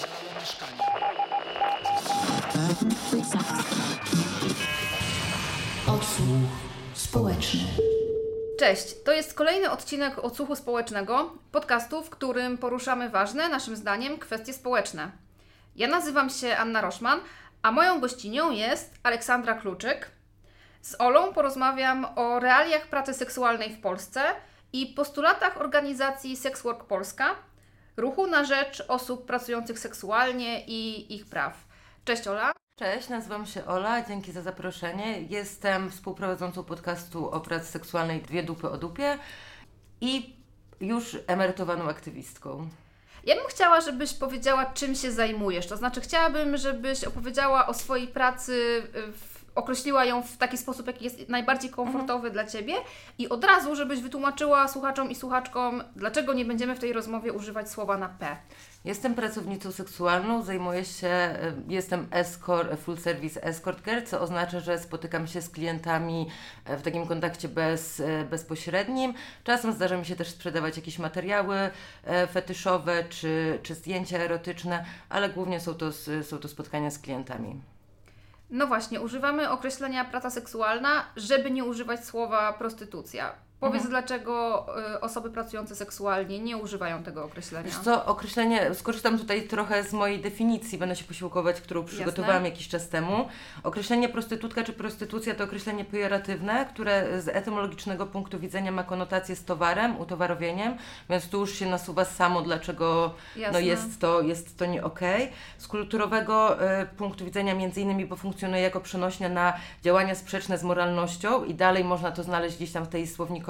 Zajęło mieszkanie. Odsłuch społeczny. Cześć, to jest kolejny odcinek Odsłuchu Społecznego, podcastu, w którym poruszamy ważne, naszym zdaniem, kwestie społeczne. Ja nazywam się Anna Roszman, a moją gościnią jest Aleksandra Kluczyk. Z Olą porozmawiam o realiach pracy seksualnej w Polsce i postulatach organizacji Sex Work Polska, ruchu na rzecz osób pracujących seksualnie i ich praw. Cześć Ola. Cześć, nazywam się Ola, dzięki za zaproszenie. Jestem współprowadzącą podcastu o pracy seksualnej Dwie Dupy o Dupie i już emerytowaną aktywistką. Ja bym chciała, żebyś powiedziała, czym się zajmujesz. To znaczy, chciałabym, żebyś opowiedziała o swojej pracy, w, określiła ją w taki sposób, jaki jest najbardziej komfortowy dla Ciebie i od razu, żebyś wytłumaczyła słuchaczom i słuchaczkom, dlaczego nie będziemy w tej rozmowie używać słowa na P. Jestem pracownicą seksualną, zajmuję się, y, jestem escort, full service escort care, co oznacza, że spotykam się z klientami e, w takim kontakcie bez, e, bezpośrednim. Czasem zdarza mi się też sprzedawać jakieś materiały e, fetyszowe czy, czy zdjęcia erotyczne, ale głównie są to, są to spotkania z klientami. No właśnie, używamy określenia praca seksualna, żeby nie używać słowa prostytucja. Powiedz, dlaczego y, osoby pracujące seksualnie nie używają tego określenia. Wiesz co, określenie, skorzystam tutaj trochę z mojej definicji, będę się posiłkować, którą przygotowałam jakiś czas temu. Określenie prostytutka czy prostytucja to określenie pejoratywne, które z etymologicznego punktu widzenia ma konotację z towarem, utowarowieniem, więc tu już się nasuwa samo, dlaczego no Jasne. jest, to, jest to nie okej. Z kulturowego e, punktu widzenia między innymi, bo funkcjonuje jako przenośnia na działania sprzeczne z moralnością i dalej można to znaleźć gdzieś tam w tej słownikowej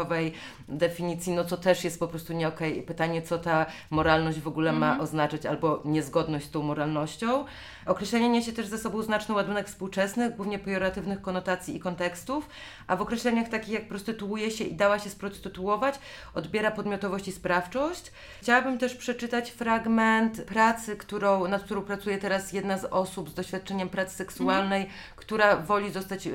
definicji, no co też jest po prostu nie okej. Pytanie, co ta moralność w ogóle ma oznaczać, albo niezgodność z tą moralnością. Określenie niesie też ze sobą znaczny ładunek współczesnych, głównie pejoratywnych konotacji i kontekstów, a w określeniach takich jak prostytuuje się i dała się sprostytuować, odbiera podmiotowość i sprawczość. Chciałabym też przeczytać fragment pracy, którą, nad którą pracuje teraz jedna z osób z doświadczeniem pracy seksualnej, która woli zostać yy,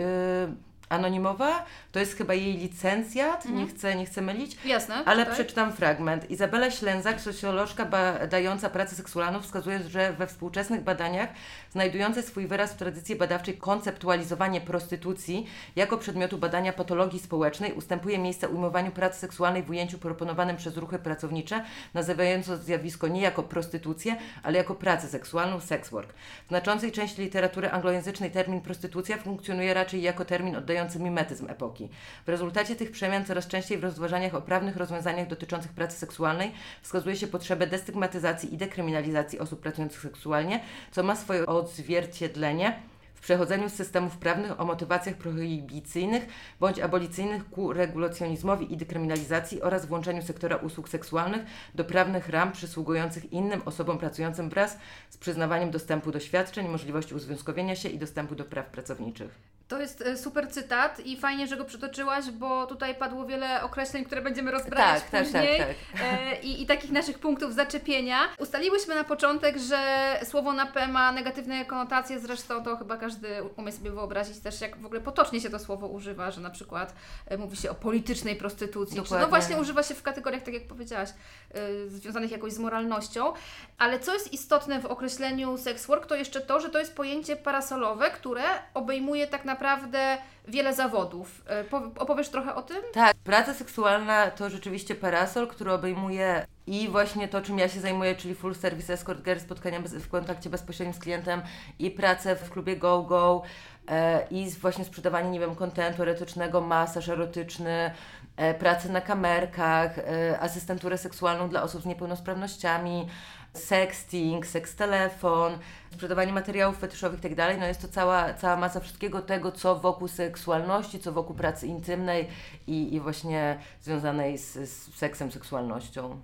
anonimowa. To jest chyba jej licencjat, nie, chcę, nie chcę mylić. Jasne. Ale tak? przeczytam fragment. Izabela Ślęzak, socjolożka badająca pracę seksualną, wskazuje, że we współczesnych badaniach znajdujące swój wyraz w tradycji badawczej konceptualizowanie prostytucji jako przedmiotu badania patologii społecznej ustępuje miejsce ujmowaniu pracy seksualnej w ujęciu proponowanym przez ruchy pracownicze, nazywając to zjawisko nie jako prostytucję, ale jako pracę seksualną, sex work. W znaczącej części literatury anglojęzycznej termin prostytucja funkcjonuje raczej jako termin oddający mimetyzm epoki. W rezultacie tych przemian coraz częściej w rozważaniach o prawnych rozwiązaniach dotyczących pracy seksualnej wskazuje się potrzebę destygmatyzacji i dekryminalizacji osób pracujących seksualnie, co ma swoje odzwierciedlenie przechodzeniu z systemów prawnych o motywacjach prohibicyjnych bądź abolicyjnych ku regulacjonizmowi i dekryminalizacji oraz włączeniu sektora usług seksualnych do prawnych ram przysługujących innym osobom pracującym wraz z przyznawaniem dostępu do świadczeń, możliwości uzwiązkowienia się i dostępu do praw pracowniczych. To jest e, super cytat i fajnie, że go przytoczyłaś, bo tutaj padło wiele określeń, które będziemy rozprawiać Tak, tak, później tak, E, i, i takich naszych punktów zaczepienia. Ustaliłyśmy na początek, że słowo na P ma negatywne konotacje, zresztą to chyba każdy umie sobie wyobrazić też, jak w ogóle potocznie się to słowo używa, że na przykład e, mówi się o politycznej prostytucji, czy no właśnie używa się w kategoriach, tak jak powiedziałaś, e, związanych jakoś z moralnością. Ale co jest istotne w określeniu sex work, to jeszcze to, że to jest pojęcie parasolowe, które obejmuje tak naprawdę wiele zawodów. E, po- Opowiesz trochę o tym? Tak, praca seksualna to rzeczywiście parasol, który obejmuje i właśnie to, czym ja się zajmuję, czyli full service escort girl, spotkania bez, w kontakcie bezpośrednim z klientem i pracę w klubie Go Go e, i właśnie sprzedawanie, nie wiem, kontentu erotycznego, masaż erotyczny, e, pracę na kamerkach, e, asystenturę seksualną dla osób z niepełnosprawnościami, sexting, seks telefon, sprzedawanie materiałów fetyszowych i tak. No jest to cała, cała masa wszystkiego tego, co wokół seksualności, co wokół pracy intymnej i, i właśnie związanej z, z seksem, seksualnością.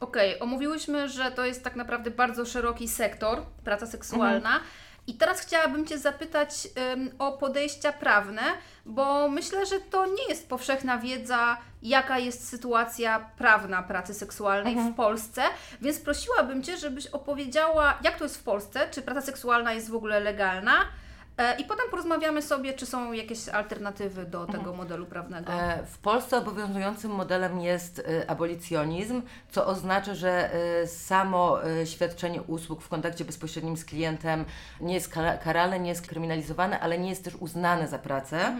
Okej, omówiłyśmy, że to jest tak naprawdę bardzo szeroki sektor, praca seksualna. I teraz chciałabym Cię zapytać o podejścia prawne, bo myślę, że to nie jest powszechna wiedza, jaka jest sytuacja prawna pracy seksualnej w Polsce, więc prosiłabym Cię, żebyś opowiedziała, jak to jest w Polsce, czy praca seksualna jest w ogóle legalna, I potem porozmawiamy sobie, czy są jakieś alternatywy do tego modelu prawnego. E, W Polsce obowiązującym modelem jest e, abolicjonizm, co oznacza, że e, samo e, świadczenie usług w kontakcie bezpośrednim z klientem nie jest kara- karalne, nie jest kryminalizowane, ale nie jest też uznane za pracę.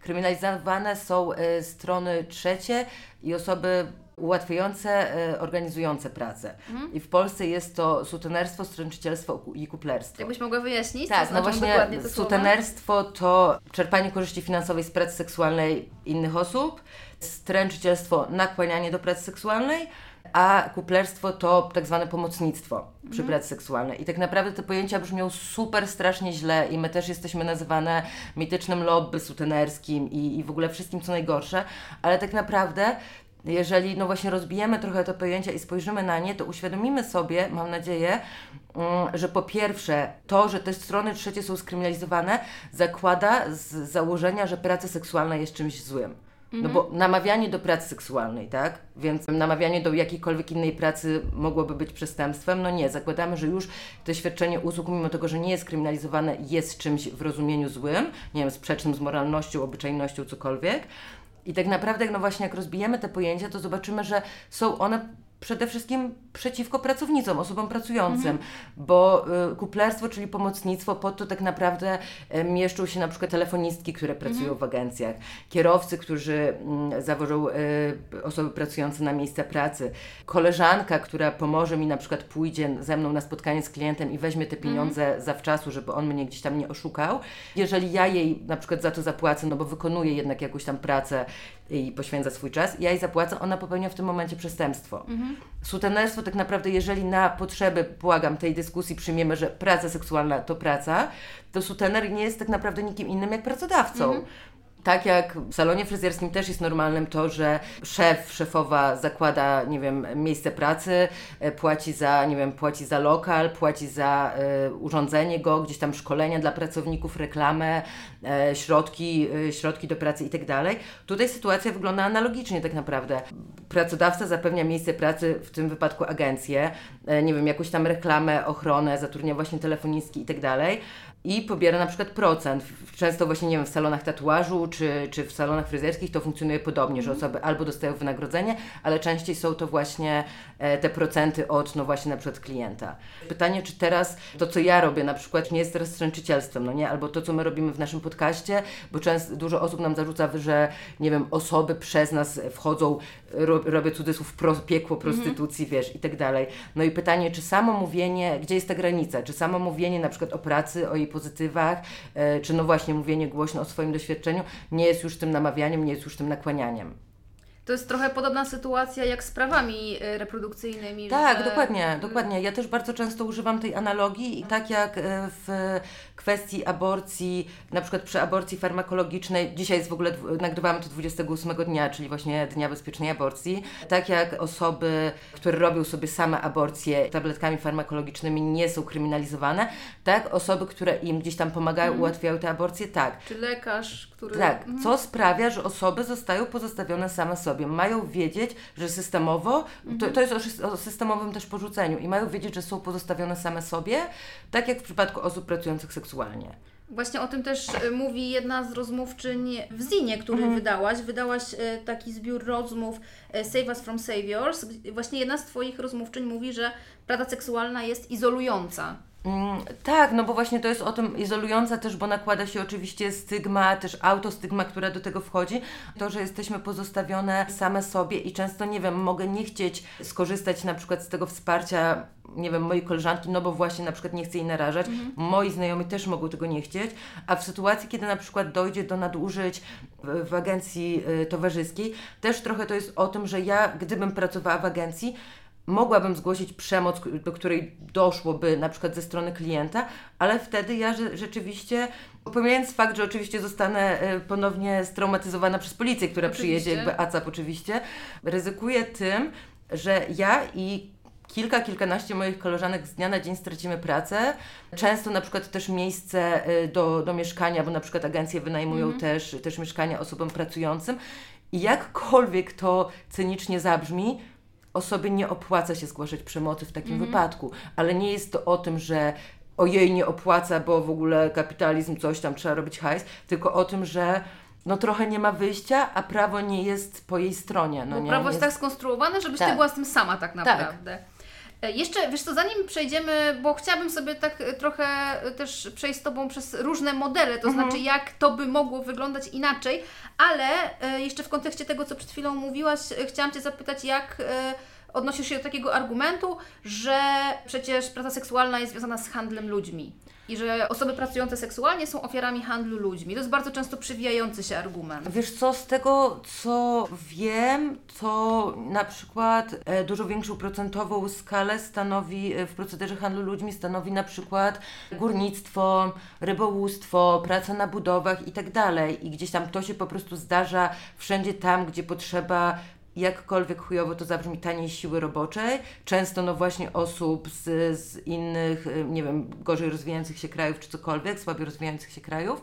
Kryminalizowane są e, strony trzecie i osoby ułatwiające, e, organizujące pracę. I w Polsce jest to sutenerstwo, stręczycielstwo i kuplerstwo. Jakbyś mogła wyjaśnić, Tak, no znaczą właśnie sutenerstwo to czerpanie korzyści finansowej z pracy seksualnej innych osób, stręczycielstwo nakłanianie do pracy seksualnej, a kuplerstwo to tak zwane pomocnictwo przy pracy seksualnej. I tak naprawdę te pojęcia brzmią super strasznie źle i my też jesteśmy nazywane mitycznym lobby sutenerskim i, i w ogóle wszystkim co najgorsze, ale tak naprawdę jeżeli no właśnie rozbijemy trochę te pojęcia i spojrzymy na nie, to uświadomimy sobie, mam nadzieję, mm, że po pierwsze to, że te strony trzecie są skryminalizowane, zakłada z założenia, że praca seksualna jest czymś złym. No bo namawianie do pracy seksualnej, tak? Więc namawianie do jakiejkolwiek innej pracy mogłoby być przestępstwem. No nie, zakładamy, że już to świadczenie usług, mimo tego, że nie jest kryminalizowane, jest czymś w rozumieniu złym, nie wiem, sprzecznym z moralnością, obyczajnością, cokolwiek. I tak naprawdę, no właśnie, jak rozbijemy te pojęcia, to zobaczymy, że są one przede wszystkim przeciwko pracownicom, osobom pracującym, bo y, kuplerstwo, czyli pomocnictwo, pod to tak naprawdę y, mieszczą się na przykład telefonistki, które pracują w agencjach, kierowcy, którzy mm, zawożą y, osoby pracujące na miejsce pracy, koleżanka, która pomoże mi na przykład pójdzie ze mną na spotkanie z klientem i weźmie te pieniądze zawczasu, żeby on mnie gdzieś tam nie oszukał. Jeżeli ja jej na przykład za to zapłacę, no bo wykonuje jednak jakąś tam pracę i poświęca swój czas, ja jej zapłacę, ona popełnia w tym momencie przestępstwo. Sutenerstwo tak naprawdę, jeżeli na potrzeby, błagam, tej dyskusji przyjmiemy, że praca seksualna to praca, to sutener nie jest tak naprawdę nikim innym jak pracodawcą. Tak jak w salonie fryzjerskim też jest normalnym to, że szef, szefowa zakłada, nie wiem, miejsce pracy, e, płaci za, nie wiem, płaci za lokal, płaci za e, urządzenie go, gdzieś tam szkolenia dla pracowników, reklamę, e, środki, e, środki do pracy i tak. Tutaj sytuacja wygląda analogicznie tak naprawdę. Pracodawca zapewnia miejsce pracy, w tym wypadku agencję, nie wiem, jakąś tam reklamę, ochronę, zatrudnia właśnie telefonistki i tak i pobiera na przykład procent. Często właśnie, nie wiem, w salonach tatuażu czy, czy w salonach fryzjerskich to funkcjonuje podobnie, że osoby albo dostają wynagrodzenie, ale częściej są to właśnie e, te procenty od, no właśnie na przykład klienta. Pytanie, czy teraz to, co ja robię na przykład nie jest teraz stręczycielstwem, no nie? Albo to, co my robimy w naszym podcaście, bo często dużo osób nam zarzuca, że, nie wiem, osoby przez nas wchodzą, ro, robię cudzysłów, pro, piekło prostytucji, wiesz, i tak dalej. No i pytanie, czy samo mówienie, gdzie jest ta granica? Czy samo mówienie na przykład o pracy, o jej pozytywach, e, czy no właśnie mówienie głośno o swoim doświadczeniu nie jest już tym namawianiem, nie jest już tym nakłanianiem. To jest trochę podobna sytuacja jak z prawami y, reprodukcyjnymi. Tak, że... dokładnie, dokładnie. Ja też bardzo często używam tej analogii i tak jak e, w kwestii aborcji, na przykład przy aborcji farmakologicznej, dzisiaj jest w ogóle, nagrywamy to 28 dnia, czyli właśnie Dnia Bezpiecznej Aborcji, tak jak osoby, które robią sobie same aborcje tabletkami farmakologicznymi nie są kryminalizowane, tak osoby, które im gdzieś tam pomagają, ułatwiają te aborcje, tak. Czy lekarz, który... Tak, co sprawia, że osoby zostają pozostawione same sobie. Mają wiedzieć, że systemowo, to, to jest o, o systemowym też porzuceniu i mają wiedzieć, że są pozostawione same sobie, tak jak w przypadku osób pracujących seksualnie. Właśnie o tym też y, mówi jedna z rozmówczyń w Zinie, który Mhm. wydałaś. Wydałaś y, taki zbiór rozmów y, Save Us From Saviors. Właśnie jedna z Twoich rozmówczyń mówi, że praca seksualna jest izolująca. Mm, tak, no bo właśnie to jest o tym izolująca też, bo nakłada się oczywiście stygma, też autostygma, która do tego wchodzi. To, że jesteśmy pozostawione same sobie i często, nie wiem, mogę nie chcieć skorzystać na przykład z tego wsparcia, nie wiem, mojej koleżanki, no bo właśnie na przykład nie chcę jej narażać. Moi znajomi też mogą tego nie chcieć, a w sytuacji, kiedy na przykład dojdzie do nadużyć w, w agencji y, towarzyskiej, też trochę to jest o tym, że ja, gdybym pracowała w agencji, mogłabym zgłosić przemoc, do której doszłoby na przykład ze strony klienta, ale wtedy ja rzeczywiście, pomijając fakt, że oczywiście zostanę e, ponownie straumatyzowana przez policję, która Oczywiście. przyjedzie, jakby ACAP oczywiście, ryzykuję tym, że ja i kilka, kilkanaście moich koleżanek z dnia na dzień stracimy pracę. Często na przykład też miejsce e, do, do mieszkania, bo na przykład agencje wynajmują też, też mieszkania osobom pracującym. I jakkolwiek to cynicznie zabrzmi, osobie nie opłaca się zgłaszać przemocy w takim wypadku, ale nie jest to o tym, że o jej nie opłaca, bo w ogóle kapitalizm, coś tam trzeba robić hajs, tylko o tym, że no trochę nie ma wyjścia, a prawo nie jest po jej stronie. No Bo nie, prawo jest tak skonstruowane, żebyś Ty Tak. była z tym sama tak naprawdę. E, Jeszcze, wiesz co, zanim przejdziemy, bo chciałabym sobie tak e, trochę e, też przejść z Tobą przez różne modele, to Mhm. znaczy jak to by mogło wyglądać inaczej, ale e, jeszcze w kontekście tego, co przed chwilą mówiłaś, e, chciałam Cię zapytać, jak e, odnosisz się do takiego argumentu, że przecież praca seksualna jest związana z handlem ludźmi i że osoby pracujące seksualnie są ofiarami handlu ludźmi. To jest bardzo często przewijający się argument. Wiesz co, z tego co wiem, to na przykład e, dużo większą procentową skalę stanowi e, w procederze handlu ludźmi stanowi na przykład górnictwo, rybołówstwo, praca na budowach i tak dalej. I gdzieś tam to się po prostu zdarza wszędzie tam, gdzie potrzeba jakkolwiek chujowo to zabrzmi taniej siły roboczej, często no właśnie osób z, z innych, e, nie wiem, gorzej rozwijających się krajów czy cokolwiek, słabiej rozwijających się krajów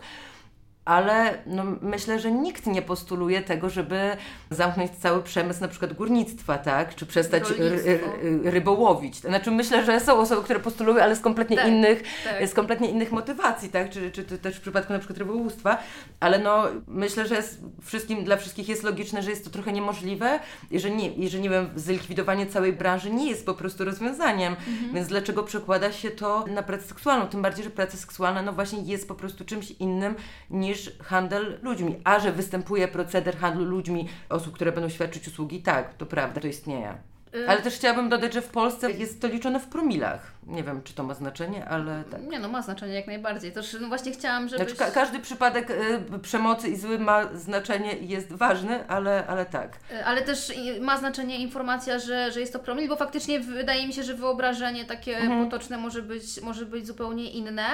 ale no, myślę, że nikt nie postuluje tego, żeby zamknąć cały przemysł na przykład górnictwa, tak? Czy przestać ry, Rolnictwo. ry, rybołowić. Znaczy myślę, że są osoby, które postulują, ale z kompletnie Tak, innych, tak. z kompletnie innych motywacji, tak? Czy, czy, też w przypadku na przykład rybołówstwa, ale no myślę, że jest wszystkim, dla wszystkich jest logiczne, że jest to trochę niemożliwe i że nie, i że nie wiem, zlikwidowanie całej branży nie jest po prostu rozwiązaniem, więc dlaczego przekłada się to na pracę seksualną? Tym bardziej, że praca seksualna no właśnie jest po prostu czymś innym niż handel ludźmi. A że występuje proceder handlu ludźmi osób, które będą świadczyć usługi, tak, to prawda, to istnieje. Y- Ale też chciałabym dodać, że w Polsce jest to liczone w promilach. Nie wiem, czy to ma znaczenie, ale tak. Nie no, ma znaczenie jak najbardziej. Też no właśnie chciałam, żebyś... Znaczy, ka- każdy przypadek y, przemocy i zły ma znaczenie i jest ważny, ale, ale tak. Y, Ale też ma znaczenie informacja, że, że jest to promil, bo faktycznie wydaje mi się, że wyobrażenie takie Mhm. potoczne może być, może być zupełnie inne.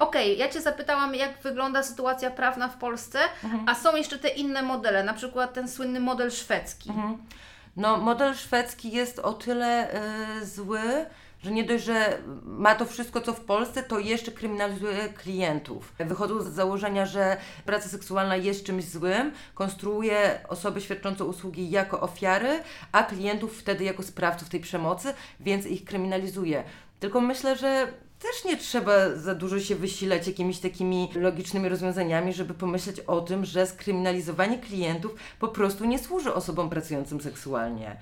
Okej, ja Cię zapytałam, jak wygląda sytuacja prawna w Polsce, Mhm. a są jeszcze te inne modele, na przykład ten słynny model szwedzki. Mhm. No, model szwedzki jest o tyle y, zły, że nie dość, że ma to wszystko, co w Polsce, to jeszcze kryminalizuje klientów. Wychodzą z założenia, że praca seksualna jest czymś złym, konstruuje osoby świadczące usługi jako ofiary, a klientów wtedy jako sprawców tej przemocy, więc ich kryminalizuje. Tylko myślę, że też nie trzeba za dużo się wysilać jakimiś takimi logicznymi rozwiązaniami, żeby pomyśleć o tym, że skryminalizowanie klientów po prostu nie służy osobom pracującym seksualnie.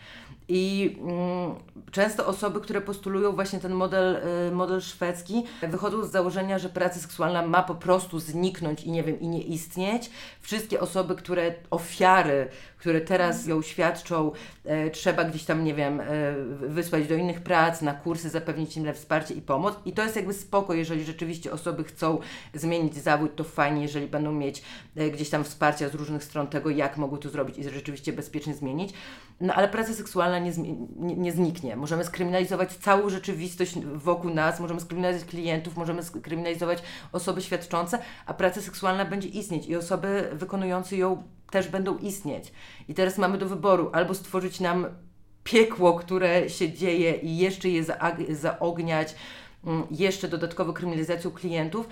I mm, często osoby, które postulują właśnie ten model, y, model szwedzki, wychodzą z założenia, że praca seksualna ma po prostu zniknąć i nie wiem, i nie istnieć. Wszystkie osoby, które, ofiary, które teraz ją świadczą, e, trzeba gdzieś tam, nie wiem, e, wysłać do innych prac, na kursy, zapewnić im wsparcie i pomoc. I to jest jakby spoko, jeżeli rzeczywiście osoby chcą zmienić zawód, to fajnie, jeżeli będą mieć e, gdzieś tam wsparcia z różnych stron tego, jak mogą to zrobić i rzeczywiście bezpiecznie zmienić. No ale praca seksualna nie, nie, nie zniknie. Możemy skryminalizować całą rzeczywistość wokół nas, możemy skryminalizować klientów, możemy skryminalizować osoby świadczące, a praca seksualna będzie istnieć i osoby wykonujące ją też będą istnieć. I teraz mamy do wyboru albo stworzyć nam piekło, które się dzieje i jeszcze je zaogniać, mm, jeszcze dodatkowo kryminalizacją klientów,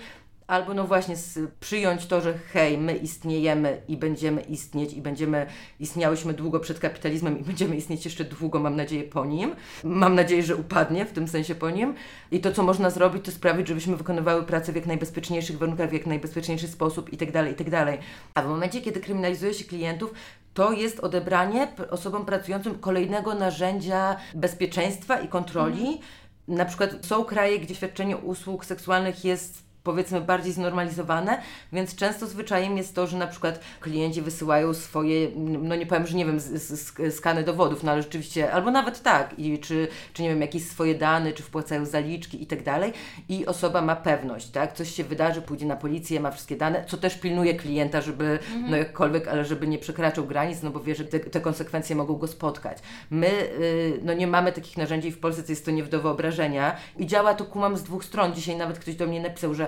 albo no właśnie przyjąć to, że hej, my istniejemy i będziemy istnieć i będziemy, istniałyśmy długo przed kapitalizmem i będziemy istnieć jeszcze długo, mam nadzieję, po nim. Mam nadzieję, że upadnie w tym sensie po nim. I to, co można zrobić, to sprawić, żebyśmy wykonywały pracę w jak najbezpieczniejszych warunkach, w jak najbezpieczniejszy sposób i tak dalej, i tak dalej. A w momencie, kiedy kryminalizuje się klientów, to jest odebranie osobom pracującym kolejnego narzędzia bezpieczeństwa i kontroli. Na przykład są kraje, gdzie świadczenie usług seksualnych jest powiedzmy bardziej znormalizowane, więc często zwyczajem jest to, że na przykład klienci wysyłają swoje, no nie powiem, że nie wiem, skany dowodów, no ale rzeczywiście, albo nawet tak, i czy, czy nie wiem, jakieś swoje dane, czy wpłacają zaliczki i tak dalej i osoba ma pewność, tak, coś się wydarzy, pójdzie na policję, ma wszystkie dane, co też pilnuje klienta, żeby, no jakkolwiek, ale żeby nie przekraczał granic, no bo wie, że te, te konsekwencje mogą go spotkać. My, y, no nie mamy takich narzędzi w Polsce, to jest to nie do wyobrażenia i działa to, kumam, z dwóch stron. Dzisiaj nawet ktoś do mnie napisał, że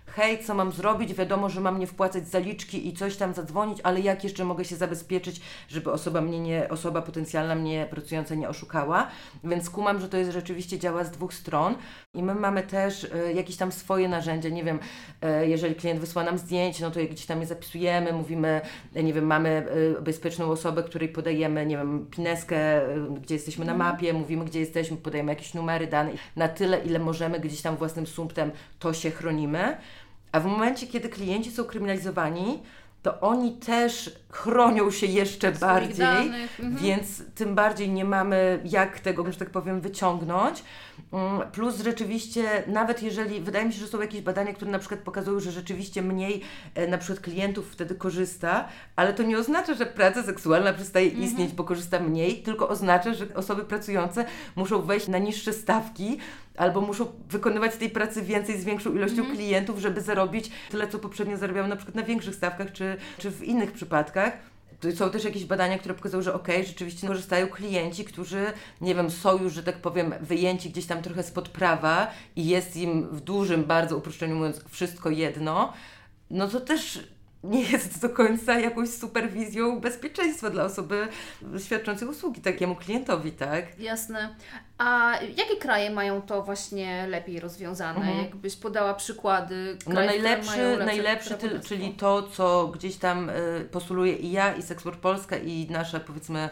hej, co mam zrobić, wiadomo, że mam nie wpłacać zaliczki i coś tam zadzwonić, ale jak jeszcze mogę się zabezpieczyć, żeby osoba mnie nie, osoba potencjalna mnie pracująca nie oszukała, więc kumam, że to jest rzeczywiście działa z dwóch stron. I my mamy też y, jakieś tam swoje narzędzia, nie wiem, y, jeżeli klient wysła nam zdjęcie, no to gdzieś tam je zapisujemy, mówimy, nie wiem, mamy y, bezpieczną osobę, której podajemy, nie wiem, pineskę, gdzie jesteśmy na mapie, mówimy, gdzie jesteśmy, podajemy jakieś numery, dane, na tyle, ile możemy, gdzieś tam własnym sumptem to się chronimy. A w momencie, kiedy klienci są kryminalizowani, to oni też chronią się jeszcze bardziej, mhm. więc tym bardziej nie mamy jak tego, że tak powiem, wyciągnąć. Mm, Plus rzeczywiście, nawet jeżeli, wydaje mi się, że są jakieś badania, które na przykład pokazują, że rzeczywiście mniej e, na przykład klientów wtedy korzysta, ale to nie oznacza, że praca seksualna przestaje istnieć, bo korzysta mniej, tylko oznacza, że osoby pracujące muszą wejść na niższe stawki, albo muszą wykonywać tej pracy więcej z większą ilością klientów, żeby zarobić tyle, co poprzednio zarabiały na przykład na większych stawkach, czy, czy w innych przypadkach. Tu Są też jakieś badania, które pokazują, że okej, rzeczywiście korzystają klienci, którzy, nie wiem, są już, że tak powiem, wyjęci gdzieś tam trochę spod prawa i jest im w dużym, bardzo uproszczeniu mówiąc, wszystko jedno, no to też nie jest do końca jakąś superwizją bezpieczeństwa dla osoby świadczącej usługi takiemu klientowi, tak? Jasne. A jakie kraje mają to właśnie lepiej rozwiązane? Mhm. Jakbyś podała przykłady No krajów, które najlepszy, najlepszy ty, czyli to, co gdzieś tam y, postuluje i ja, i Seksport Polska, i nasza powiedzmy,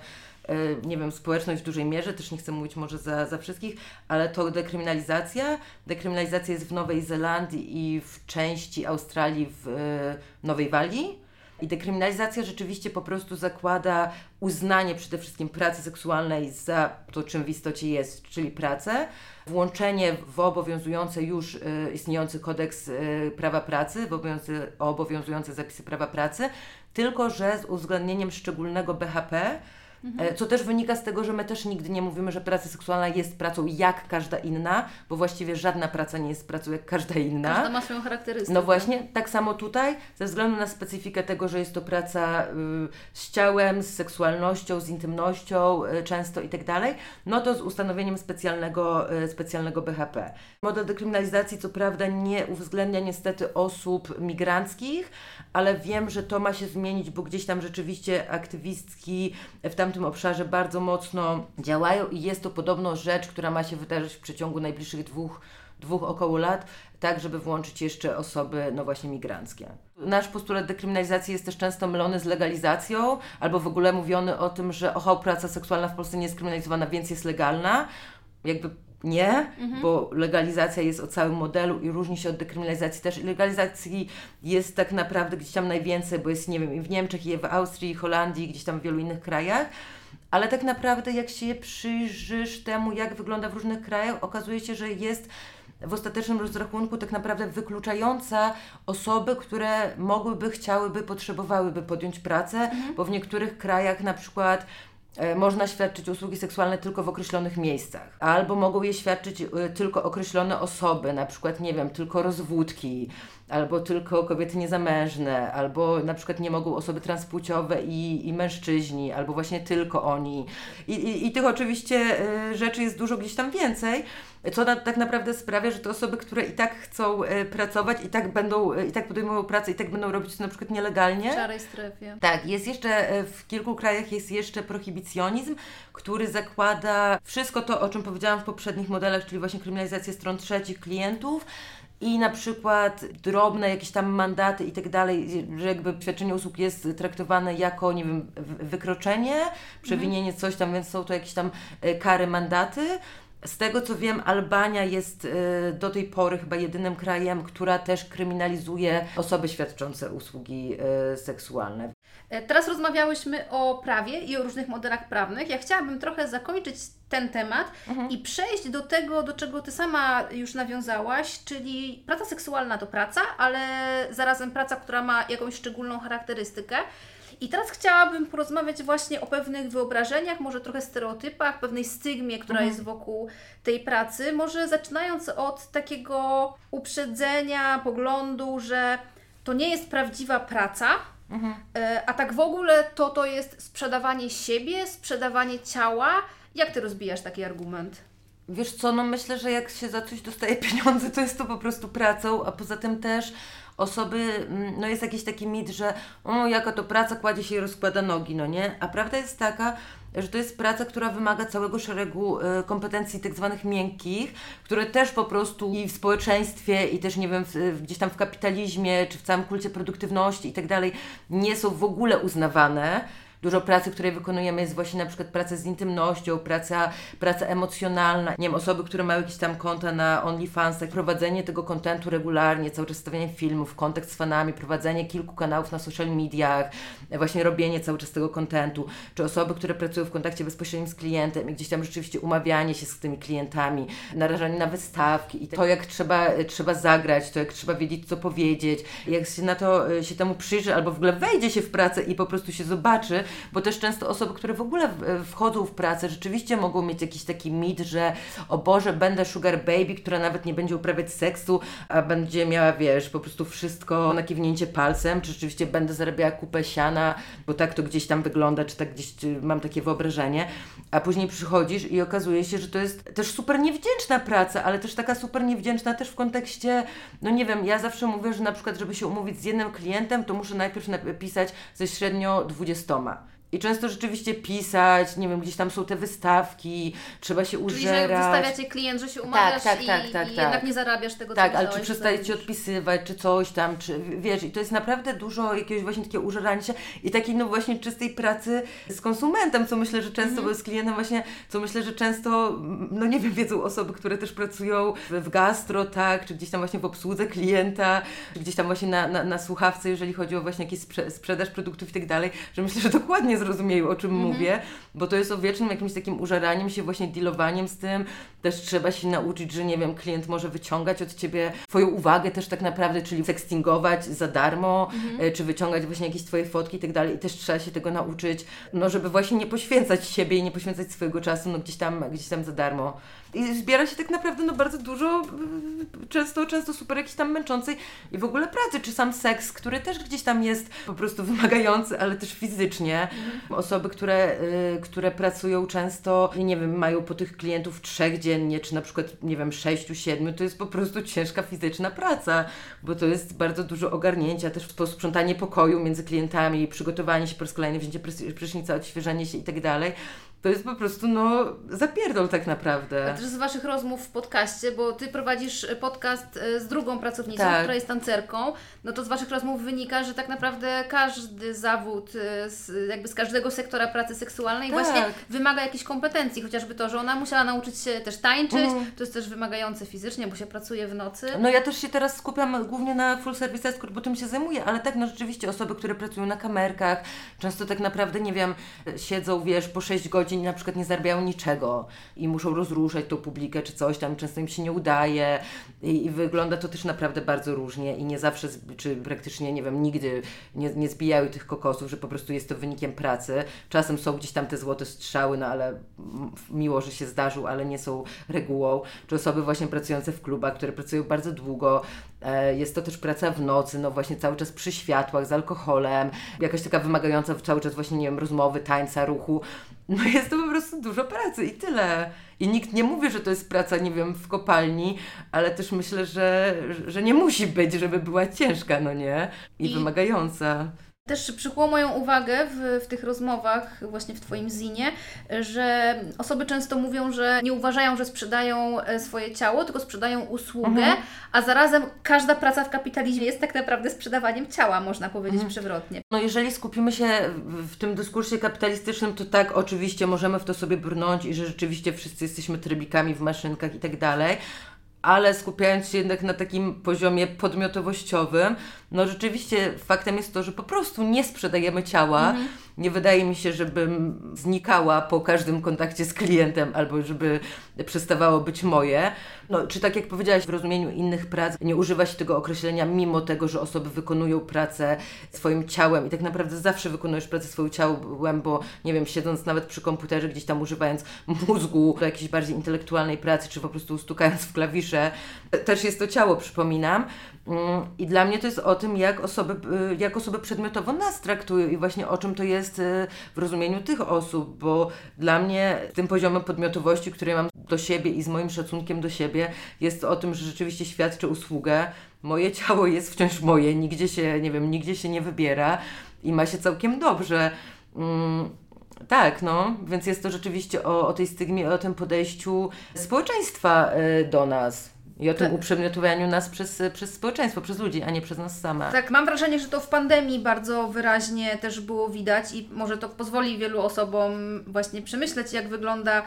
nie wiem, społeczność w dużej mierze, też nie chcę mówić może za, za wszystkich, ale to dekryminalizacja. Dekryminalizacja jest w Nowej Zelandii i w części Australii w y, Nowej Walii. I dekryminalizacja rzeczywiście po prostu zakłada uznanie przede wszystkim pracy seksualnej za to, czym w istocie jest, czyli pracę, włączenie w obowiązujące już y, istniejący kodeks prawa pracy, w obowiązujące zapisy prawa pracy, tylko że z uwzględnieniem szczególnego BHP, e, co też wynika z tego, że my też nigdy nie mówimy, że praca seksualna jest pracą jak każda inna, bo właściwie żadna praca nie jest pracą jak każda inna. Każda ma swoją charakterystykę. No właśnie, tak samo tutaj, ze względu na specyfikę tego, że jest to praca y, z ciałem, z seksualnością, z intymnością y, często i tak dalej, no to z ustanowieniem specjalnego, y, specjalnego BHP. Model dekryminalizacji co prawda nie uwzględnia niestety osób migranckich, ale wiem, że to ma się zmienić, bo gdzieś tam rzeczywiście aktywistki w tamtym obszarze bardzo mocno działają i jest to podobno rzecz, która ma się wydarzyć w przeciągu najbliższych dwóch dwóch około lat, tak żeby włączyć jeszcze osoby, no właśnie migranckie. Nasz postulat dekryminalizacji jest też często mylony z legalizacją, albo w ogóle mówiony o tym, że oho, praca seksualna w Polsce nie jest kryminalizowana, więc jest legalna. Jakby nie, bo legalizacja jest o całym modelu i różni się od dekryminalizacji też. I legalizacji jest tak naprawdę gdzieś tam najwięcej, bo jest, nie wiem, i w Niemczech, i w Austrii, i Holandii, i gdzieś tam w wielu innych krajach. Ale tak naprawdę, jak się przyjrzysz temu, jak wygląda w różnych krajach, okazuje się, że jest w ostatecznym rozrachunku tak naprawdę wykluczająca osoby, które mogłyby, chciałyby, potrzebowałyby podjąć pracę, bo w niektórych krajach na przykład można świadczyć usługi seksualne tylko w określonych miejscach, albo mogą je świadczyć e, tylko określone osoby, na przykład, nie wiem, tylko rozwódki, albo tylko kobiety niezamężne, albo na przykład nie mogą osoby transpłciowe i, i mężczyźni, albo właśnie tylko oni. I, i, i tych oczywiście e, rzeczy jest dużo gdzieś tam więcej, co na, tak naprawdę sprawia, że te osoby, które i tak chcą e, pracować, i tak będą, e, i tak podejmują pracę, i tak będą robić to na przykład nielegalnie. W szarej strefie. Tak, jest jeszcze, w kilku krajach jest jeszcze prohibicjonizm, który zakłada wszystko to, o czym powiedziałam w poprzednich modelach, czyli właśnie kryminalizację stron trzecich klientów i na przykład drobne jakieś tam mandaty i tak dalej, że jakby świadczenie usług jest traktowane jako, nie wiem, wykroczenie, przewinienie coś tam, więc są to jakieś tam e, kary, mandaty. Z tego co wiem, Albania jest e, do tej pory chyba jedynym krajem, która też kryminalizuje osoby świadczące usługi e, seksualne. E, Teraz rozmawiałyśmy o prawie i o różnych modelach prawnych. Ja chciałabym trochę zakończyć ten temat i przejść do tego, do czego Ty sama już nawiązałaś, czyli praca seksualna to praca, ale zarazem praca, która ma jakąś szczególną charakterystykę. I teraz chciałabym porozmawiać właśnie o pewnych wyobrażeniach, może trochę stereotypach, pewnej stygmie, która jest wokół tej pracy. Może zaczynając od takiego uprzedzenia, poglądu, że to nie jest prawdziwa praca, E, A tak w ogóle to to jest sprzedawanie siebie, sprzedawanie ciała. Jak ty rozbijasz taki argument? Wiesz co, no myślę, że jak się za coś dostaje pieniądze, to jest to po prostu pracą, a poza tym też osoby, mm, no jest jakiś taki mit, że o, jaka to praca, kładzie się i rozkłada nogi, no nie? A prawda jest taka, że to jest praca, która wymaga całego szeregu y, kompetencji tak zwanych miękkich, które też po prostu i w społeczeństwie, i też nie wiem, w, gdzieś tam w kapitalizmie, czy w całym kulcie produktywności i tak dalej, nie są w ogóle uznawane dużo pracy, której wykonujemy jest właśnie na przykład praca z intymnością, praca, praca emocjonalna. Nie wiem, osoby, które mają jakieś tam konta na OnlyFansach, prowadzenie tego kontentu regularnie, cały czas stawianie filmów, kontakt z fanami, prowadzenie kilku kanałów na social mediach, właśnie robienie cały czas tego kontentu, czy osoby, które pracują w kontakcie bezpośrednim z klientem i gdzieś tam rzeczywiście umawianie się z tymi klientami, narażanie na wystawki i to, jak trzeba, trzeba zagrać, to jak trzeba wiedzieć, co powiedzieć, jak się na to się temu przyjrzy, albo w ogóle wejdzie się w pracę i po prostu się zobaczy, bo też często osoby, które w ogóle wchodzą w pracę, rzeczywiście mogą mieć jakiś taki mit, że o Boże, będę sugar baby, która nawet nie będzie uprawiać seksu, a będzie miała, wiesz, po prostu wszystko na kiwnięcie palcem, czy rzeczywiście będę zarabiała kupę siana, bo tak to gdzieś tam wygląda, czy tak gdzieś mam takie wyobrażenie, a później przychodzisz i okazuje się, że to jest też super niewdzięczna praca, ale też taka super niewdzięczna też w kontekście, no nie wiem, ja zawsze mówię, że na przykład, żeby się umówić z jednym klientem, to muszę najpierw napisać ze średnio dwudziestoma. I często rzeczywiście pisać, nie wiem, gdzieś tam są te wystawki, trzeba się użerać. Czyli, że wystawia Cię klient, że się umawiasz tak, tak, tak, i, tak, i tak. jednak nie zarabiasz tego, Tak, ale czy przestaje Ci odpisywać, czy coś tam, czy wiesz, i to jest naprawdę dużo jakiegoś właśnie takiego użerania się i takiej no właśnie czystej pracy z konsumentem, co myślę, że często, mm -hmm. z klientem właśnie, co myślę, że często, no nie wiem, wiedzą osoby, które też pracują w gastro, tak, czy gdzieś tam właśnie w obsłudze klienta, czy gdzieś tam właśnie na, na, na słuchawce, jeżeli chodzi o właśnie jakieś sprzedaż produktów i tak dalej, że myślę, że dokładnie zrozumieją, o czym -hmm. mówię, bo to jest o wiecznym jakimś takim użeraniem się, właśnie dealowaniem z tym. Też trzeba się nauczyć, że nie wiem, klient może wyciągać od Ciebie Twoją uwagę też tak naprawdę, czyli sextingować za darmo, mm -hmm. czy wyciągać właśnie jakieś Twoje fotki i tak dalej. I też trzeba się tego nauczyć, no żeby właśnie nie poświęcać siebie i nie poświęcać swojego czasu, no gdzieś tam, gdzieś tam za darmo. I zbiera się tak naprawdę no bardzo dużo, często, często super jakiejś tam męczącej i w ogóle pracy, czy sam seks, który też gdzieś tam jest po prostu wymagający, ale też fizycznie. Mhm. Osoby, które, y, które pracują często, nie wiem, mają po tych klientów trzech dziennie, czy na przykład, nie wiem, sześciu, siedmiu, to jest po prostu ciężka fizyczna praca, bo to jest bardzo dużo ogarnięcia, też posprzątanie pokoju między klientami, przygotowanie się po raz kolejny, wzięcie prysznica, odświeżenie się i tak dalej to jest po prostu, no, zapierdol tak naprawdę. A też z Waszych rozmów w podcaście, bo Ty prowadzisz podcast e, z drugą pracownicą, tak. która jest tancerką, no to z Waszych rozmów wynika, że tak naprawdę każdy zawód, e, z, jakby z każdego sektora pracy seksualnej tak. właśnie wymaga jakiejś kompetencji, chociażby to, że ona musiała nauczyć się też tańczyć, mhm. to jest też wymagające fizycznie, bo się pracuje w nocy. No ja też się teraz skupiam głównie na full service escort, bo tym się zajmuję, ale tak, no rzeczywiście osoby, które pracują na kamerkach, często tak naprawdę, nie wiem, siedzą, wiesz, po 6 godzin godzin na przykład nie zarabiają niczego i muszą rozruszać tą publikę czy coś tam, często im się nie udaje i, i wygląda to też naprawdę bardzo różnie i nie zawsze, czy praktycznie, nie wiem, nigdy nie, nie zbijają tych kokosów, że po prostu jest to wynikiem pracy. Czasem są gdzieś tam te złote strzały, no ale miło, że się zdarzył, ale nie są regułą. Czy osoby właśnie pracujące w klubach, które pracują bardzo długo, e, jest to też praca w nocy, no właśnie cały czas przy światłach, z alkoholem, jakaś taka wymagająca cały czas właśnie, nie wiem, rozmowy, tańca, ruchu. No jest to po prostu dużo pracy i tyle. I nikt nie mówi, że to jest praca, nie wiem, w kopalni, ale też myślę, że, że nie musi być, żeby była ciężka, no nie? I, I... wymagająca też przykuło moją uwagę w, w tych rozmowach, właśnie w Twoim zinie, że osoby często mówią, że nie uważają, że sprzedają e, swoje ciało, tylko sprzedają usługę, mhm. a zarazem każda praca w kapitalizmie jest tak naprawdę sprzedawaniem ciała, można powiedzieć mhm. przewrotnie. No jeżeli skupimy się w tym dyskursie kapitalistycznym, to tak, oczywiście możemy w to sobie brnąć i że rzeczywiście wszyscy jesteśmy trybikami w maszynkach i tak dalej, ale skupiając się jednak na takim poziomie podmiotowościowym, no rzeczywiście faktem jest to, że po prostu nie sprzedajemy ciała. Mhm. Nie wydaje mi się, żebym znikała po każdym kontakcie z klientem albo żeby przestawało być moje. No, czy tak jak powiedziałaś, w rozumieniu innych prac nie używa się tego określenia, mimo tego, że osoby wykonują pracę swoim ciałem i tak naprawdę zawsze wykonujesz pracę swoim ciałem, bo nie wiem, siedząc nawet przy komputerze, gdzieś tam używając mózgu do jakiejś bardziej intelektualnej pracy, czy po prostu stukając w klawisze, też jest to ciało, przypominam. Mm, I dla mnie to jest o tym, jak osoby, y, jak osoby przedmiotowo nas traktują i właśnie o czym to jest y, w rozumieniu tych osób, bo dla mnie tym poziomem podmiotowości, który mam do siebie i z moim szacunkiem do siebie, jest o tym, że rzeczywiście świadczę usługę. Moje ciało jest wciąż moje, nigdzie się, nie wiem, nigdzie się nie wybiera i ma się całkiem dobrze. Mm, tak, no, więc jest to rzeczywiście o, o tej stygmie, o tym podejściu społeczeństwa y, do nas. I o tym Tak. uprzedmiotowaniu nas przez, przez społeczeństwo, przez ludzi, a nie przez nas same. Tak, mam wrażenie, że to w pandemii bardzo wyraźnie też było widać i może to pozwoli wielu osobom właśnie przemyśleć, jak wygląda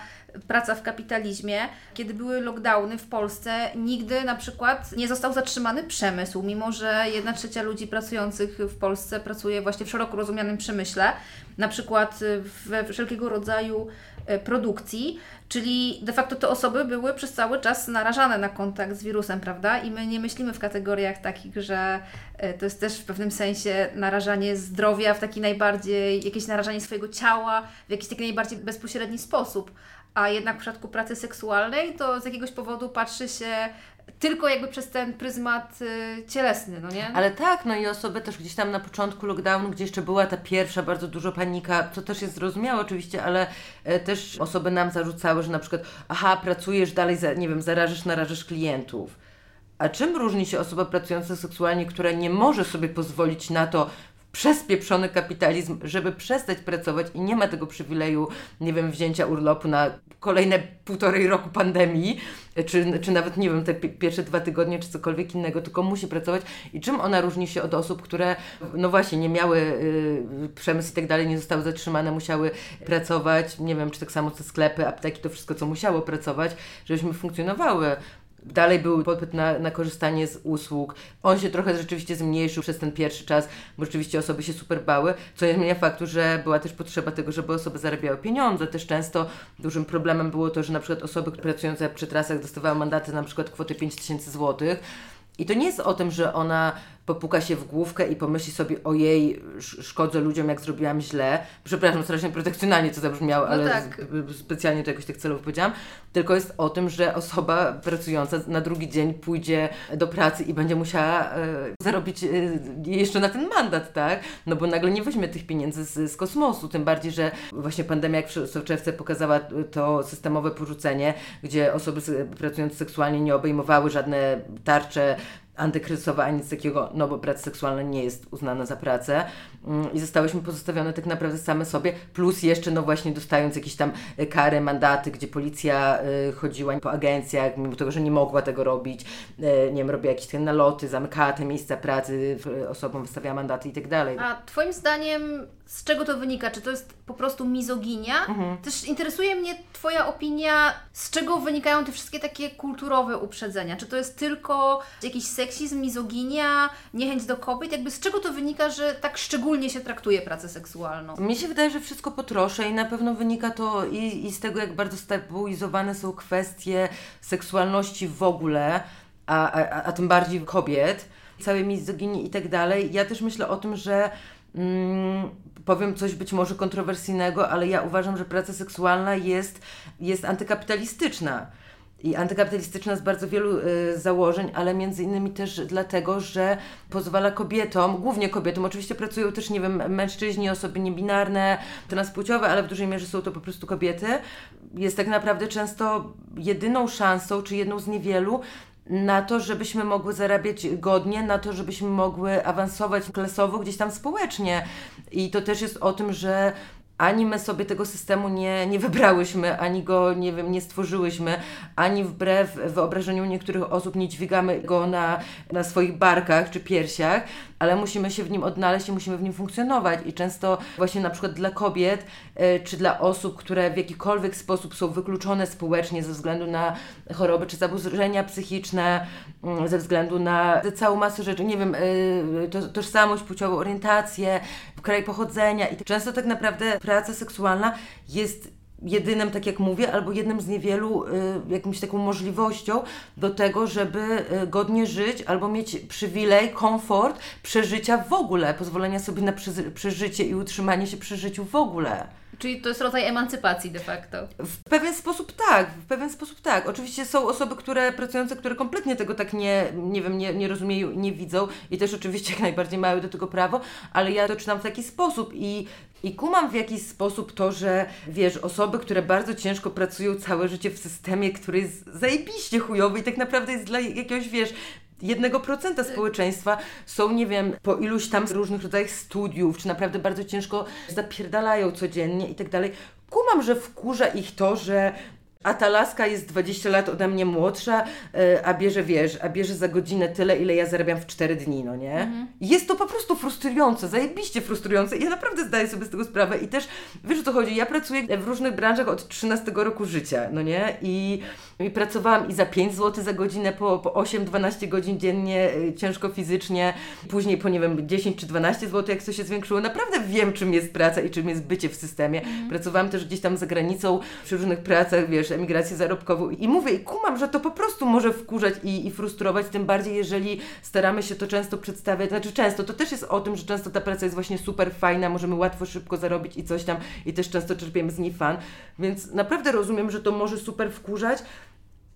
praca w kapitalizmie. Kiedy były lockdowny w Polsce, nigdy na przykład nie został zatrzymany przemysł, mimo że jedna trzecia ludzi pracujących w Polsce pracuje właśnie w szeroko rozumianym przemyśle, na przykład we wszelkiego rodzaju e, produkcji, czyli de facto te osoby były przez cały czas narażane na kontakt z wirusem, prawda? I my nie myślimy w kategoriach takich, że e, to jest też w pewnym sensie narażanie zdrowia w taki najbardziej, jakieś narażanie swojego ciała w jakiś taki najbardziej bezpośredni sposób. A jednak w przypadku pracy seksualnej to z jakiegoś powodu patrzy się tylko jakby przez ten pryzmat y, cielesny, no nie? Ale tak, no i osoby też gdzieś tam na początku lockdownu, gdzie jeszcze była ta pierwsza bardzo dużo panika, to też jest zrozumiałe oczywiście, ale e, też osoby nam zarzucały, że na przykład, aha, pracujesz dalej, za, nie wiem, zarażasz, narażasz klientów. A czym różni się osoba pracująca seksualnie, która nie może sobie pozwolić na to, przez pieprzony kapitalizm, żeby przestać pracować i nie ma tego przywileju, nie wiem, wzięcia urlopu na kolejne półtorej roku pandemii, czy, czy nawet, nie wiem, te pi- pierwsze dwa tygodnie, czy cokolwiek innego, tylko musi pracować. I czym ona różni się od osób, które, no właśnie, nie miały y, przemysł i tak dalej, nie zostały zatrzymane, musiały pracować, nie wiem, czy tak samo te sklepy, apteki, to wszystko, co musiało pracować, żebyśmy funkcjonowały. Dalej był popyt na, na korzystanie z usług. On się trochę rzeczywiście zmniejszył przez ten pierwszy czas, bo rzeczywiście osoby się super bały, co nie zmienia faktu, że była też potrzeba tego, żeby osoby zarabiały pieniądze. Też często dużym problemem było to, że na przykład osoby pracujące przy trasach dostawały mandaty na przykład kwoty 5000 złotych. I to nie jest o tym, że ona popuka się w główkę i pomyśli sobie, ojej, sz- szkodzę ludziom, jak zrobiłam źle. Przepraszam, strasznie protekcjonalnie to zabrzmiało, No ale tak. z- specjalnie do jakoś tych celów powiedziałam. Tylko jest o tym, że osoba pracująca na drugi dzień pójdzie do pracy i będzie musiała e, zarobić e, jeszcze na ten mandat, tak? No bo nagle nie weźmie tych pieniędzy z, z kosmosu. Tym bardziej, że właśnie pandemia, jak w soczewce pokazała to systemowe porzucenie, gdzie osoby pracujące seksualnie nie obejmowały żadne tarcze antykryzysowe ani nic takiego, no bo praca seksualna nie jest uznana za pracę Mm, i zostałyśmy pozostawione tak naprawdę same sobie, plus jeszcze no właśnie dostając jakieś tam y, kary, mandaty, gdzie policja y, chodziła po agencjach, mimo tego, że nie mogła tego robić, y, nie wiem, robiła jakieś takie naloty, zamykała te miejsca pracy, osobom wystawiała mandaty i tak dalej. A Twoim zdaniem z czego to wynika? Czy to jest po prostu mizoginia? Mhm. Też interesuje mnie Twoja opinia, z czego wynikają te wszystkie takie kulturowe uprzedzenia? Czy to jest tylko jakiś seksizm, mizoginia, niechęć do kobiet? Jakby z czego to wynika, że tak szczególnie się traktuje pracę seksualną? Mi się wydaje, że wszystko po trosze i na pewno wynika to i, i z tego, jak bardzo stabilizowane są kwestie seksualności w ogóle, a, a, a tym bardziej kobiet, całej mizoginii i tak dalej. Ja też myślę o tym, że mm, powiem coś być może kontrowersyjnego, ale ja uważam, że praca seksualna jest, jest antykapitalistyczna. I antykapitalistyczna z bardzo wielu y, założeń, ale między innymi też dlatego, że pozwala kobietom, głównie kobietom, oczywiście pracują też, nie wiem, mężczyźni, osoby niebinarne, transpłciowe, ale w dużej mierze są to po prostu kobiety. Jest tak naprawdę często jedyną szansą, czy jedną z niewielu, na to, żebyśmy mogły zarabiać godnie, na to, żebyśmy mogły awansować klasowo gdzieś tam społecznie. I to też jest o tym, że ani my sobie tego systemu nie, nie wybrałyśmy, ani go, nie wiem, nie stworzyłyśmy, ani wbrew wyobrażeniu niektórych osób nie dźwigamy go na, na swoich barkach czy piersiach, ale musimy się w nim odnaleźć i musimy w nim funkcjonować. I często właśnie na przykład dla kobiet, e, czy dla osób, które w jakikolwiek sposób są wykluczone społecznie ze względu na choroby czy zaburzenia psychiczne, mm, ze względu na całą masę rzeczy, nie wiem, e, to, tożsamość płciową, orientację, kraj pochodzenia i często tak naprawdę praca seksualna jest jedynym, tak jak mówię, albo jednym z niewielu y, jakimś taką możliwością do tego, żeby y, godnie żyć albo mieć przywilej, komfort przeżycia w ogóle, pozwolenia sobie na przeżycie i utrzymanie się przy życiu w ogóle. Czyli to jest rodzaj emancypacji de facto. W pewien sposób tak, w pewien sposób tak. Oczywiście są osoby, które pracujące, które kompletnie tego tak nie, nie wiem, nie, nie rozumieją nie widzą i też oczywiście jak najbardziej mają do tego prawo, ale ja to czytam w taki sposób i i kumam w jakiś sposób to, że wiesz, osoby, które bardzo ciężko pracują całe życie w systemie, który jest zajebiście chujowy i tak naprawdę jest dla jakiegoś, wiesz, jednego procenta społeczeństwa są, nie wiem, po iluś tam różnych rodzajach studiów, czy naprawdę bardzo ciężko zapierdalają codziennie i tak dalej. Kumam, że wkurza ich to, że a ta laska jest 20 lat ode mnie młodsza, e, a bierze, wiesz, a bierze za godzinę tyle, ile ja zarabiam w 4 dni, no nie? Mhm. Jest to po prostu frustrujące, zajebiście frustrujące ja naprawdę zdaję sobie z tego sprawę i też, wiesz o co chodzi, ja pracuję w różnych branżach od 13 roku życia, no nie? I, i pracowałam i za 5 zł za godzinę, po, po 8-12 godzin dziennie, y, ciężko fizycznie, później po, nie wiem, 10 czy 12 zł, jak to się zwiększyło. Naprawdę wiem, czym jest praca i czym jest bycie w systemie. Mhm. Pracowałam też gdzieś tam za granicą, przy różnych pracach, wiesz, emigrację zarobkową. I mówię i kumam, że to po prostu może wkurzać i, i frustrować, tym bardziej jeżeli staramy się to często przedstawiać, znaczy często, to też jest o tym, że często ta praca jest właśnie super fajna, możemy łatwo, szybko zarobić i coś tam i też często czerpiemy z niej fan, więc naprawdę rozumiem, że to może super wkurzać,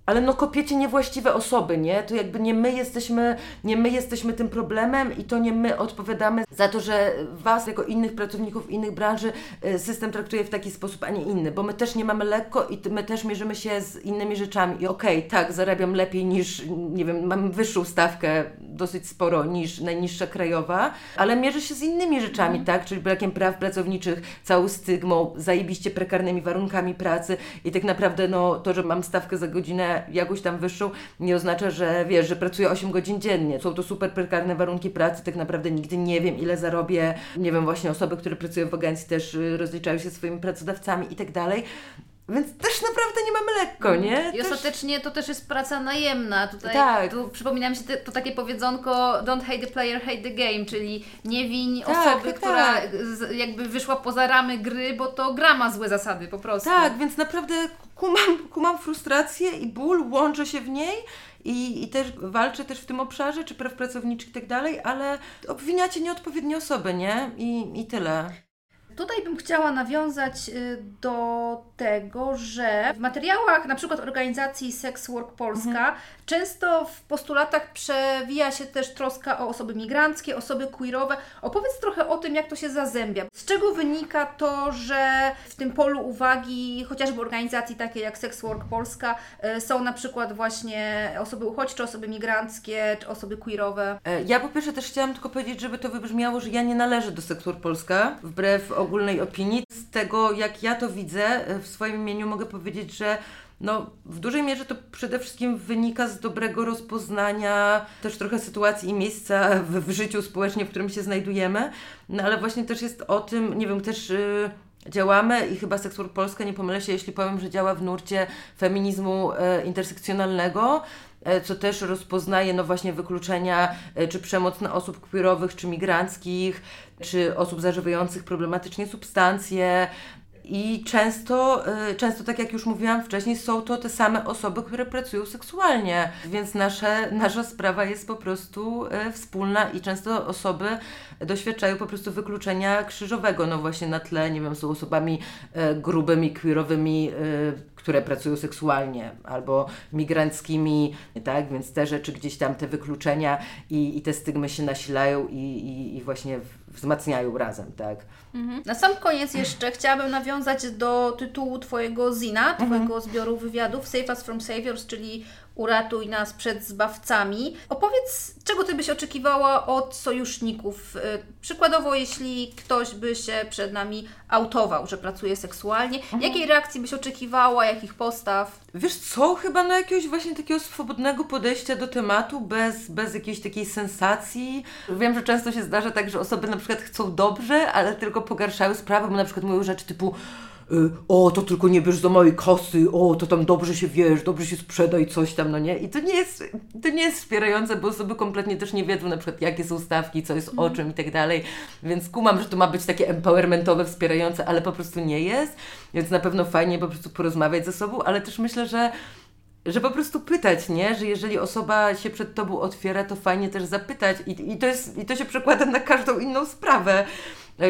ale no kopiecie niewłaściwe osoby, nie? To jakby nie my jesteśmy, nie my jesteśmy tym problemem i to nie my odpowiadamy za to, że Was, jako innych pracowników innych branży, y, system traktuje w taki sposób, a nie inny, bo my też nie mamy lekko i my też mierzymy się z innymi rzeczami. I okej, okay, tak, zarabiam lepiej niż, nie wiem, mam wyższą stawkę dosyć sporo niż najniższa krajowa, ale mierzę się z innymi rzeczami, tak? Czyli brakiem praw pracowniczych, całą stygmą, zajebiście prekarnymi warunkami pracy i tak naprawdę no to, że mam stawkę za godzinę jakąś tam wyższą, nie oznacza, że wiesz, że pracuję 8 godzin dziennie. Są to super prekarne warunki pracy, tak naprawdę nigdy nie wiem, ile zarobię. Nie wiem, właśnie osoby, które pracują w agencji też y, rozliczają się swoimi pracodawcami i tak dalej. Więc też naprawdę nie mamy lekko, mm. nie? I też... ostatecznie to też jest praca najemna. Tutaj tak. tu przypomina mi się to, to takie powiedzonko don't hate the player, hate the game, czyli nie wiń tak, osoby, tak, która tak. jakby wyszła poza ramy gry, bo to gra ma złe zasady po prostu. Tak, więc naprawdę kumam, kumam frustrację i ból, łączę się w niej i, i też walczę też w tym obszarze, czy praw pracowniczych i tak dalej, ale obwiniacie nieodpowiednie osoby, nie? I, i tyle. Tutaj bym chciała nawiązać y, do tego, że w materiałach na przykład organizacji Sex Work Polska mhm. często w postulatach przewija się też troska o osoby migranckie, osoby queerowe. Opowiedz trochę o tym, jak to się zazębia. Z czego wynika to, że w tym polu uwagi chociażby organizacji takiej jak Sex Work Polska y, są na przykład właśnie osoby uchodźcze, osoby migranckie, czy osoby queerowe? E, ja po pierwsze też chciałam tylko powiedzieć, żeby to wybrzmiało, że ja nie należę do Sex Work Polska, wbrew ogólnej opinii. Z tego, jak ja to widzę, e, w swoim imieniu mogę powiedzieć, że no, w dużej mierze to przede wszystkim wynika z dobrego rozpoznania też trochę sytuacji i miejsca w, w życiu społecznym, w którym się znajdujemy, no ale właśnie też jest o tym, nie wiem, też y, działamy i chyba Seksur Polska, nie pomylę się, jeśli powiem, że działa w nurcie feminizmu y, intersekcjonalnego, e, co też rozpoznaje no właśnie wykluczenia czy przemoc na osób queerowych, czy migranckich, czy osób zażywających problematycznie substancje. I często, y, często, tak jak już mówiłam wcześniej, są to te same osoby, które pracują seksualnie, więc nasze, nasza sprawa jest po prostu y, wspólna i często osoby doświadczają po prostu wykluczenia krzyżowego, no właśnie na tle, nie wiem, są osobami y, grubymi, queerowymi, które pracują seksualnie, albo migranckimi, tak, więc te rzeczy gdzieś tam, te wykluczenia i, i te stygmy się nasilają i, i, i właśnie wzmacniają razem, tak. Mhm. Na sam koniec jeszcze chciałabym nawiązać do tytułu Twojego zina, mhm. Twojego zbioru wywiadów Save Us From Saviors, czyli uratuj nas przed zbawcami. Opowiedz, czego Ty byś oczekiwała od sojuszników? Y, przykładowo, jeśli ktoś by się przed nami autował, że pracuje seksualnie, mhm. jakiej reakcji byś oczekiwała, jakich postaw? Wiesz co, chyba na jakiegoś właśnie takiego swobodnego podejścia do tematu, bez, bez jakiejś takiej sensacji. Wiem, że często się zdarza tak, że osoby na przykład chcą dobrze, ale tylko pogarszają sprawę, bo na przykład mówią rzeczy typu o, to tylko nie bierz za małej kasy, o, to tam dobrze się wiesz, dobrze się sprzedaj, coś tam, no nie? I to nie jest, to nie jest wspierające, bo osoby kompletnie też nie wiedzą na przykład, jakie są stawki, co jest o czym i tak dalej, więc kumam, że to ma być takie empowermentowe, wspierające, ale po prostu nie jest, więc na pewno fajnie po prostu porozmawiać ze sobą, ale też myślę, że że po prostu pytać, nie? Że jeżeli osoba się przed Tobą otwiera, to fajnie też zapytać. I, i, to, jest, i to się przekłada na każdą inną sprawę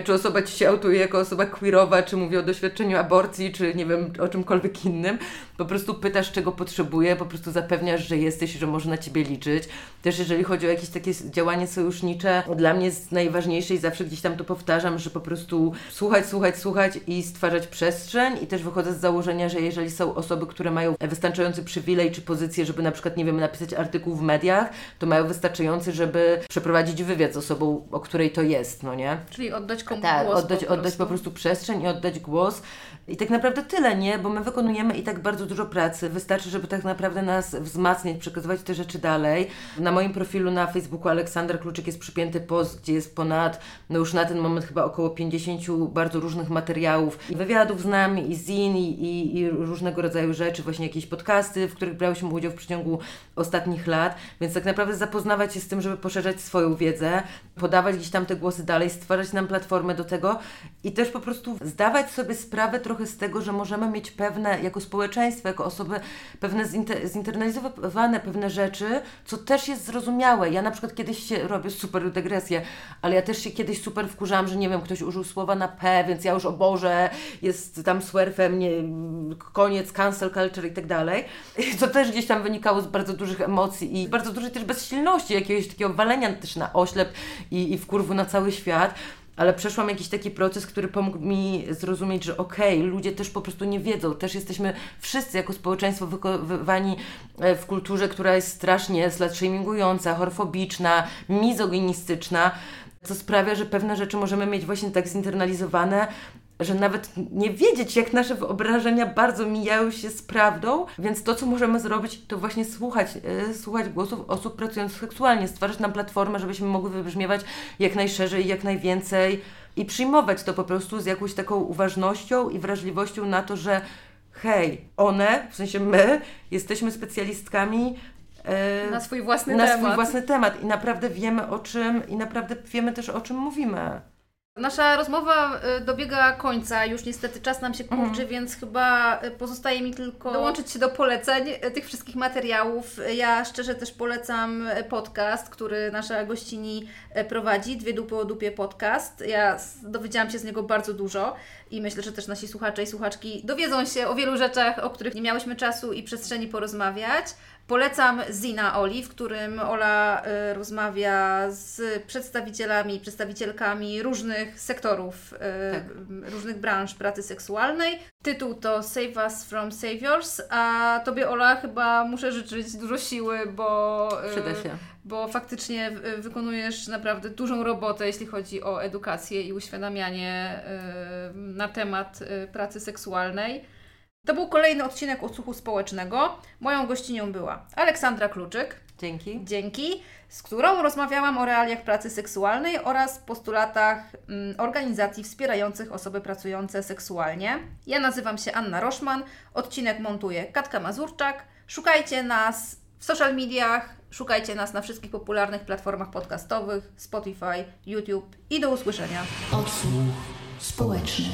czy osoba Ci się autuje jako osoba queerowa, czy mówi o doświadczeniu aborcji, czy nie wiem, o czymkolwiek innym. Po prostu pytasz, czego potrzebuje, po prostu zapewniasz, że jesteś, że można na Ciebie liczyć. Też jeżeli chodzi o jakieś takie działanie sojusznicze, dla mnie jest najważniejsze i zawsze gdzieś tam to powtarzam, że po prostu słuchać, słuchać, słuchać i stwarzać przestrzeń i też wychodzę z założenia, że jeżeli są osoby, które mają wystarczający przywilej czy pozycję, żeby na przykład, nie wiem, napisać artykuł w mediach, to mają wystarczający, żeby przeprowadzić wywiad z osobą, o której to jest, no nie? Czyli oddać komuś Tak, głos oddać, po oddać po prostu przestrzeń i oddać głos. I tak naprawdę tyle, nie? Bo my wykonujemy i tak bardzo dużo pracy. Wystarczy, żeby tak naprawdę nas wzmacniać, przekazywać te rzeczy dalej. Na moim profilu na Facebooku Aleksander Kluczyk jest przypięty post, gdzie jest ponad, no już na ten moment chyba około 50 bardzo różnych materiałów i wywiadów z nami, i zin, i, i, i różnego rodzaju rzeczy, właśnie jakieś podcasty, w których brałyśmy udział w przeciągu ostatnich lat. Więc tak naprawdę zapoznawać się z tym, żeby poszerzać swoją wiedzę, podawać gdzieś tam te głosy dalej, stwarzać nam platformę do tego i też po prostu zdawać sobie sprawę trochę z tego, że możemy mieć pewne, jako społeczeństwo, jako osoby, pewne zinter- zinternalizowane pewne rzeczy, co też jest zrozumiałe. Ja na przykład kiedyś się robię super dygresję, ale ja też się kiedyś super wkurzałam, że nie wiem, ktoś użył słowa na P, więc ja już o Boże, jest tam swerfem, nie, koniec, cancel culture i tak dalej. Co też gdzieś tam wynikało z bardzo dużych emocji i bardzo dużej też bezsilności, jakiegoś takiego walenia też na oślep i, i wkurwu na cały świat ale przeszłam jakiś taki proces, który pomógł mi zrozumieć, że okej, okay, ludzie też po prostu nie wiedzą, też jesteśmy wszyscy jako społeczeństwo wychowani e, w kulturze, która jest strasznie slut-shamingująca, horfobiczna, mizoginistyczna, co sprawia, że pewne rzeczy możemy mieć właśnie tak zinternalizowane, że nawet nie wiedzieć, jak nasze wyobrażenia bardzo mijają się z prawdą, więc to, co możemy zrobić, to właśnie słuchać, yy, słuchać głosów osób pracujących seksualnie, stwarzać nam platformę, żebyśmy mogły wybrzmiewać jak najszerzej, jak najwięcej i przyjmować to po prostu z jakąś taką uważnością i wrażliwością na to, że hej, one, w sensie my, jesteśmy specjalistkami yy, na swój własny na temat. swój własny temat i naprawdę wiemy o czym i naprawdę wiemy też o czym mówimy. Nasza rozmowa y, dobiega końca, już niestety czas nam się kurczy, mhm. więc chyba y, pozostaje mi tylko dołączyć się do poleceń y, tych wszystkich materiałów. Ja szczerze też polecam podcast, który nasza gościni prowadzi, Dwie Dupy o Dupie podcast. Ja dowiedziałam się z niego bardzo dużo i myślę, że też nasi słuchacze i słuchaczki dowiedzą się o wielu rzeczach, o których nie miałyśmy czasu i przestrzeni porozmawiać. Polecam Zina Oli, w którym Ola y, rozmawia z przedstawicielami, przedstawicielkami różnych sektorów, y, tak. różnych branż pracy seksualnej. Tytuł to Save Us from Saviors, a Tobie Ola chyba muszę życzyć dużo siły, bo, y, Przyda się. bo faktycznie wykonujesz naprawdę dużą robotę, jeśli chodzi o edukację i uświadamianie na temat pracy seksualnej. To był kolejny odcinek odsłuchu społecznego. Moją gościnią była Aleksandra Kluczyk. Dzięki. Dzięki. Z którą rozmawiałam o realiach pracy seksualnej oraz postulatach mm, organizacji wspierających osoby pracujące seksualnie. Ja nazywam się Anna Roszman. Odcinek montuje Katka Mazurczak. Szukajcie nas w social mediach, szukajcie nas na wszystkich popularnych platformach podcastowych, Spotify, YouTube i do usłyszenia. Odsłuch społeczny.